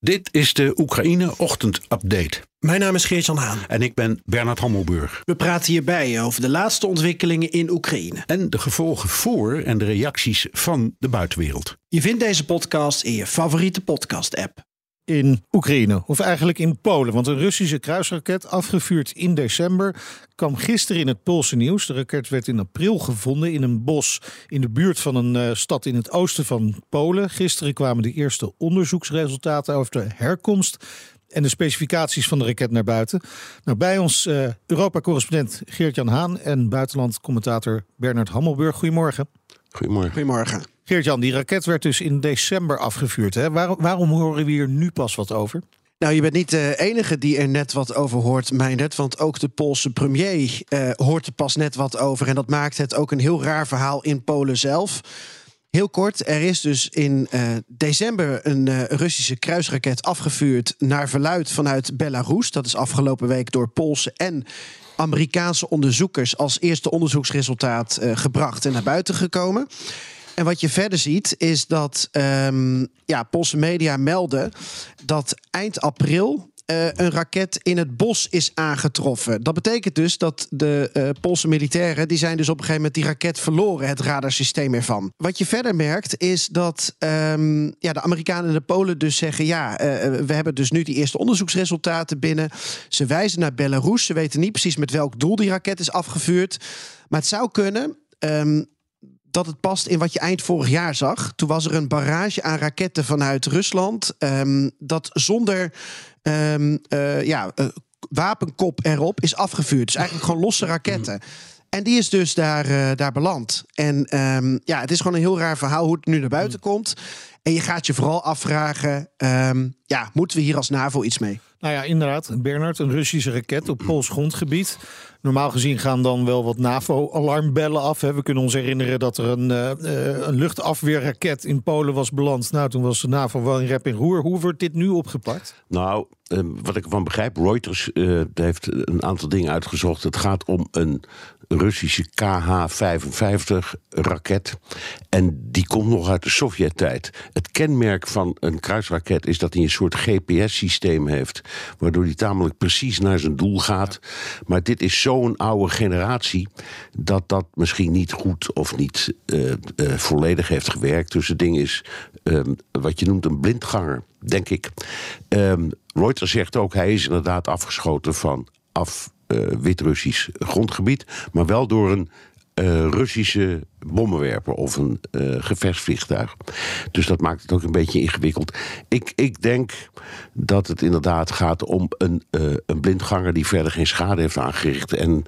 Dit is de Oekraïne Ochtend Update. Mijn naam is Geert-Jan Haan. En ik ben Bernard Hammelburg. We praten hierbij over de laatste ontwikkelingen in Oekraïne. En de gevolgen voor en de reacties van de buitenwereld. Je vindt deze podcast in je favoriete podcast-app in Oekraïne, of eigenlijk in Polen. Want een Russische kruisraket, afgevuurd in december, kwam gisteren in het Poolse nieuws. De raket werd in april gevonden in een bos in de buurt van een uh, stad in het oosten van Polen. Gisteren kwamen de eerste onderzoeksresultaten over de herkomst en de specificaties van de raket naar buiten. Nou, bij ons uh, Europa-correspondent Geert-Jan Haan en buitenlandcommentator Bernard Hammelburg. Goedemorgen. Goedemorgen. Goedemorgen. Geert-Jan, die raket werd dus in december afgevuurd. Hè? Waarom, waarom horen we hier nu pas wat over? Nou, je bent niet de enige die er net wat over hoort, net, Want ook de Poolse premier uh, hoort er pas net wat over. En dat maakt het ook een heel raar verhaal in Polen zelf. Heel kort, er is dus in uh, december een uh, Russische kruisraket afgevuurd naar verluid vanuit Belarus. Dat is afgelopen week door Poolse en Amerikaanse onderzoekers als eerste onderzoeksresultaat gebracht en naar buiten gekomen. En wat je verder ziet is dat um, ja, Poolse media melden dat eind april uh, een raket in het bos is aangetroffen. Dat betekent dus dat de uh, Poolse militairen... die zijn dus op een gegeven moment die raket verloren... het radarsysteem ervan. Wat je verder merkt is dat um, ja, de Amerikanen en de Polen dus zeggen... ja, uh, we hebben dus nu die eerste onderzoeksresultaten binnen. Ze wijzen naar Belarus. Ze weten niet precies met welk doel die raket is afgevuurd. Maar het zou kunnen... Um, dat het past in wat je eind vorig jaar zag. Toen was er een barrage aan raketten vanuit Rusland. Um, dat zonder um, uh, ja, uh, wapenkop erop is afgevuurd. Dus eigenlijk gewoon losse raketten. En die is dus daar, uh, daar beland. En um, ja, het is gewoon een heel raar verhaal hoe het nu naar buiten komt. En je gaat je vooral afvragen: ja, moeten we hier als NAVO iets mee? Nou ja, inderdaad. Bernard, een Russische raket op Pools grondgebied. Normaal gezien gaan dan wel wat NAVO-alarmbellen af. We kunnen ons herinneren dat er een, uh, een luchtafweerraket in Polen was beland. Nou, toen was de NAVO wel in rep en roer. Hoe wordt dit nu opgepakt? Nou, uh, wat ik ervan begrijp, Reuters uh, heeft een aantal dingen uitgezocht. Het gaat om een Russische KH-55-raket. En die komt nog uit de Sovjet-tijd. Het kenmerk van een kruisraket is dat hij een soort GPS-systeem heeft. Waardoor hij tamelijk precies naar zijn doel gaat. Maar dit is zo'n oude generatie. dat dat misschien niet goed of niet uh, uh, volledig heeft gewerkt. Dus het ding is um, wat je noemt een blindganger, denk ik. Um, Reuters zegt ook, hij is inderdaad afgeschoten van af uh, Wit-Russisch grondgebied, maar wel door een Russische bommenwerper of een uh, gevechtsvliegtuig. Dus dat maakt het ook een beetje ingewikkeld. Ik, ik denk dat het inderdaad gaat om een, uh, een blindganger die verder geen schade heeft aangericht. En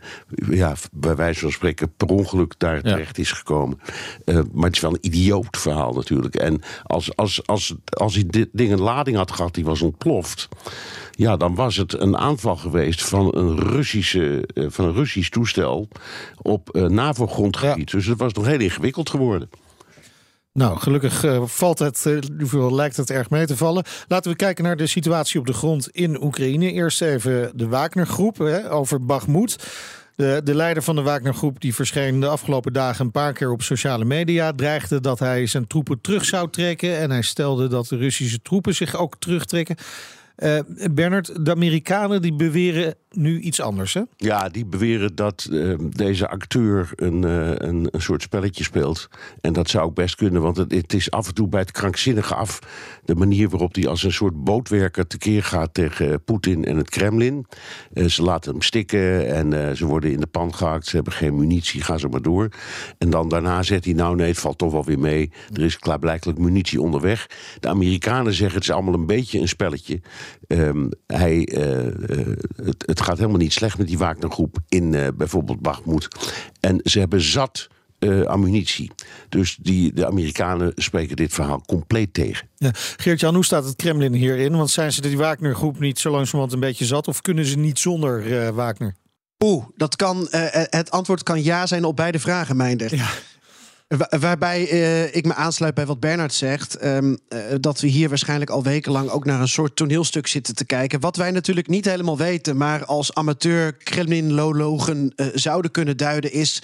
ja, bij wijze van spreken per ongeluk daar terecht is gekomen. Uh, maar het is wel een idioot verhaal natuurlijk. En als, als, als, als hij dit ding een lading had gehad die was ontploft. Ja, dan was het een aanval geweest van een, Russische, van een Russisch toestel op NAVO-grondgebied. Ja. Dus het was heel ingewikkeld geworden. Nou, gelukkig uh, valt het, uh, lijkt het erg mee te vallen. Laten we kijken naar de situatie op de grond in Oekraïne. Eerst even de Wagner-groep over Bakhmut. De, de, leider van de Wagner-groep die verscheen de afgelopen dagen een paar keer op sociale media. Dreigde dat hij zijn troepen terug zou trekken. En hij stelde dat de Russische troepen zich ook terugtrekken. Uh, Bernard, de Amerikanen die beweren nu iets anders, hè? Ja, die beweren dat uh, deze acteur een, uh, een, een, soort spelletje speelt. En dat zou ook best kunnen, want het, het, is af en toe bij het krankzinnige af... de manier waarop hij als een soort bootwerker tekeer gaat tegen Poetin en het Kremlin. ze laten hem stikken en ze worden in de pan gehakt. Ze hebben geen munitie, ga zo maar door. En dan daarna zegt hij, nou nee, het valt toch wel weer mee. Er is klaarblijkelijk munitie onderweg. De Amerikanen zeggen, het is allemaal een beetje een spelletje... Um, hij, uh, het, het, gaat helemaal niet slecht met die Wagnergroep in bijvoorbeeld Bakhmut. En ze hebben zat ammunitie. Dus die, de Amerikanen spreken dit verhaal compleet tegen. Ja. Geert-Jan, hoe staat het Kremlin hierin? Want zijn ze die Wagnergroep niet zo langzamerhand een beetje zat? Of kunnen ze niet zonder Wagner? Oeh, dat kan, het antwoord kan ja zijn op beide vragen, Mijnder. Ja. waarbij uh, ik me aansluit bij wat Bernard zegt. Um, uh, dat we hier waarschijnlijk al wekenlang ook naar een soort toneelstuk zitten te kijken. Wat wij natuurlijk niet helemaal weten, maar als amateur Kremlin-lologen uh, zouden kunnen duiden, is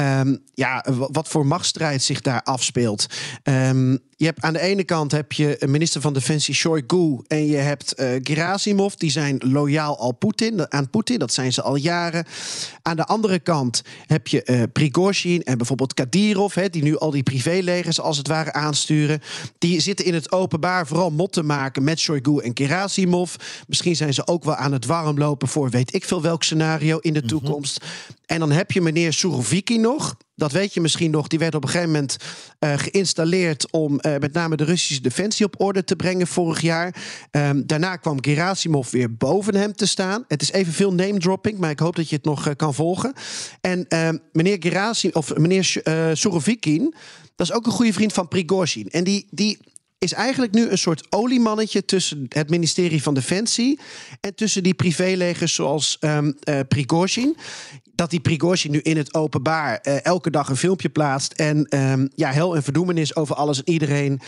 Um, ja, wat voor machtsstrijd zich daar afspeelt. Um, je hebt aan de ene kant heb je minister van Defensie Shoigu en je hebt uh, Gerasimov. Die zijn loyaal al Putin, aan Poetin. Dat zijn ze al jaren. Aan de andere kant heb je uh, Prigozhin en bijvoorbeeld Kadyrov, hè, die nu al die privélegers als het ware aansturen. Die zitten in het openbaar vooral mot te maken met Shoigu en Gerasimov. Misschien zijn ze ook wel aan het warmlopen voor weet ik veel welk scenario in de mm -hmm. En dan heb je meneer Suroviki nog. Dat weet je misschien nog. Die werd op een gegeven moment uh, geïnstalleerd om uh, met name de Russische defensie op orde te brengen vorig jaar. Um, daarna kwam Gerasimov weer boven hem te staan. Het is even veel name dropping, maar ik hoop dat je het nog uh, kan volgen. En um, meneer Gerasimov, of meneer Surovikin, dat is ook een goede vriend van Prigozhin. En die, die is eigenlijk nu een soort oliemannetje tussen het ministerie van Defensie en tussen die privélegers zoals um, uh, Prigozhin. Dat die Prigozhin nu in het openbaar uh, elke dag een filmpje plaatst en um, ja, hel en verdoemenis over alles en iedereen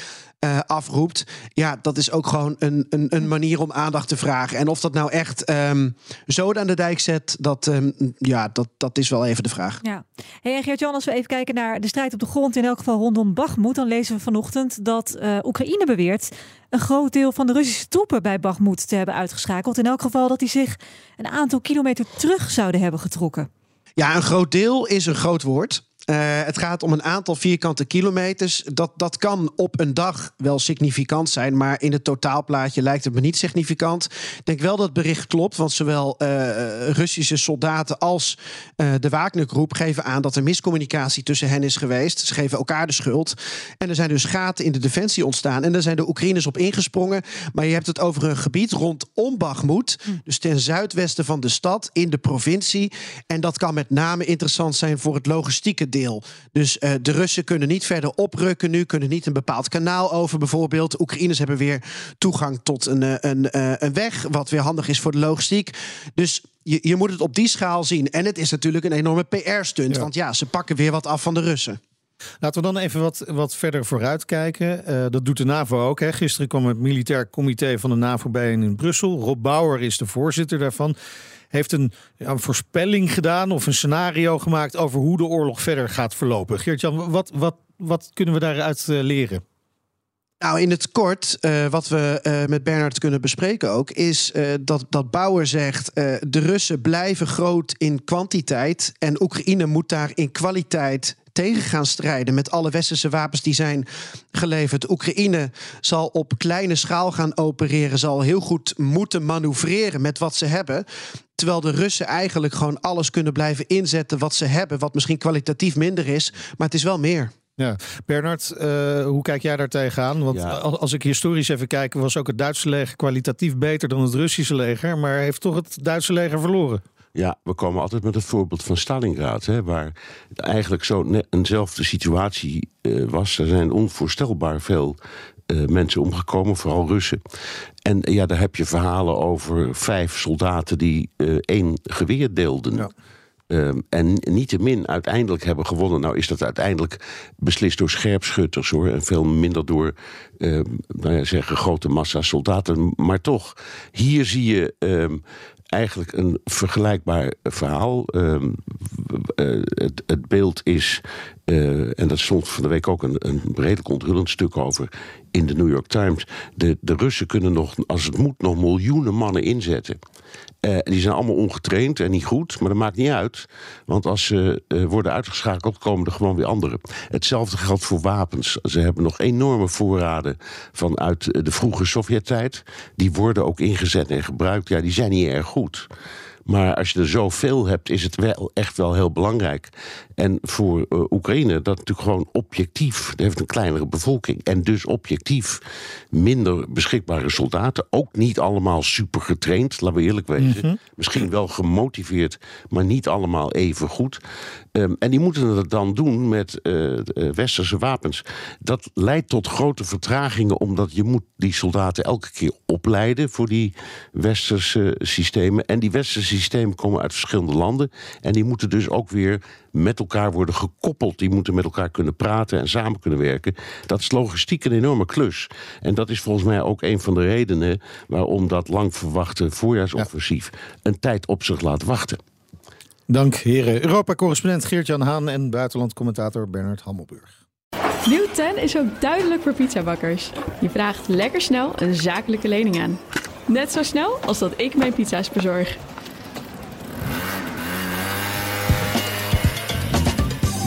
uh, afroept. Ja, dat is ook gewoon een, een, een, manier om aandacht te vragen. En of dat nou echt um, zoden aan de dijk zet, dat, um, ja, dat, dat is wel even de vraag. Ja. Hey, Geert-Jan, als we even kijken naar de strijd op de grond, in elk geval rondom Bagmoed, dan lezen we vanochtend dat uh, Oekraïne beweert een groot deel van de Russische troepen bij Bagmoed te hebben uitgeschakeld. In elk geval dat die zich een aantal kilometer terug zouden hebben getrokken. Ja, een groot deel is een groot woord. Uh, het gaat om een aantal vierkante kilometers. Dat, dat kan op een dag wel significant zijn, maar in het totaalplaatje lijkt het me niet significant. Ik denk wel dat het bericht klopt, want zowel uh, Russische soldaten als uh, de Wagner-groep geven aan dat er miscommunicatie tussen hen is geweest. Ze geven elkaar de schuld. En er zijn dus gaten in de defensie ontstaan. En daar zijn de Oekraïners op ingesprongen. Maar je hebt het over een gebied rondom Bakhmut, hm. dus ten zuidwesten van de stad, in de provincie. En dat kan met name interessant zijn voor het logistieke deel. Dus uh, de Russen kunnen niet verder oprukken nu, kunnen niet een bepaald kanaal over bijvoorbeeld. Oekraïners hebben weer toegang tot een, een, een weg, wat weer handig is voor de logistiek. Dus je, je moet het op die schaal zien. En het is natuurlijk een enorme PR-stunt, ja. want ja, ze pakken weer wat af van de Russen. Laten we dan even wat, wat verder vooruit kijken. Uh, dat doet de NAVO ook. Hè. Gisteren kwam het militair comité van de NAVO bij in Brussel. Rob Bauer is de voorzitter daarvan heeft een, voorspelling gedaan of een scenario gemaakt over hoe de oorlog verder gaat verlopen. Geert-Jan, wat, wat, wat kunnen we daaruit uh, leren? Nou, in het kort, uh, wat we uh, met Bernard kunnen bespreken ook, is dat, dat Bauer zegt: de Russen blijven groot in kwantiteit en Oekraïne moet daar in kwaliteit tegen gaan strijden met alle westerse wapens die zijn geleverd. Oekraïne zal op kleine schaal gaan opereren, zal heel goed moeten manoeuvreren met wat ze hebben. Terwijl de Russen eigenlijk gewoon alles kunnen blijven inzetten wat ze hebben, wat misschien kwalitatief minder is, maar het is wel meer. Ja, Bernard, uh, hoe kijk jij daar tegenaan? Want ja. als ik historisch even kijk, was ook het Duitse leger kwalitatief beter dan het Russische leger, maar heeft toch het Duitse leger verloren? Ja, we komen altijd met het voorbeeld van Stalingrad, hè, waar eigenlijk zo eenzelfde situatie uh, was. Er zijn onvoorstelbaar veel uh, mensen omgekomen, vooral Russen. En ja, daar heb je verhalen over vijf soldaten die uh, één geweer deelden. Ja. Um, en niettemin uiteindelijk hebben gewonnen. Nou is dat uiteindelijk beslist door scherpschutters hoor. En veel minder door uh, nou ja, zeggen, grote massa soldaten. Maar toch, hier zie je um, eigenlijk een vergelijkbaar verhaal. Um, uh, het, het, beeld is, en dat stond van de week ook een, een redelijk onthullend stuk over in de New York Times. De, de Russen kunnen nog, als het moet, nog miljoenen mannen inzetten. Uh, die zijn allemaal ongetraind en niet goed, maar dat maakt niet uit. Want als ze uh, worden uitgeschakeld, komen er gewoon weer anderen. Hetzelfde geldt voor wapens. Ze hebben nog enorme voorraden vanuit de vroege Sovjet-tijd. Die worden ook ingezet en gebruikt. Ja, die zijn niet erg goed. Maar als je er zoveel hebt, is het wel echt wel heel belangrijk. En voor uh, Oekraïne, dat natuurlijk gewoon objectief, dat heeft een kleinere bevolking. En dus objectief minder beschikbare soldaten. Ook niet allemaal super getraind, laten we eerlijk wezen. Mm -hmm. Misschien wel gemotiveerd, maar niet allemaal even goed. Um, en die moeten het dan doen met uh, westerse wapens. Dat leidt tot grote vertragingen, omdat je moet die soldaten elke keer opleiden voor die westerse systemen. En die westerse systemen komen uit verschillende landen. En die moeten dus ook weer met elkaar elkaar worden gekoppeld. Die moeten met elkaar kunnen praten en samen kunnen werken. Dat is logistiek een enorme klus. En dat is volgens mij ook een van de redenen waarom dat lang verwachte voorjaarsoffensief een tijd op zich laat wachten. Dank heren. Europa-correspondent Geert-Jan Haan en buitenlandcommentator Bernard Hammelburg. Nieuw 10 is ook duidelijk voor pizzabakkers. Je vraagt lekker snel een zakelijke lening aan. Net zo snel als dat ik mijn pizza's bezorg.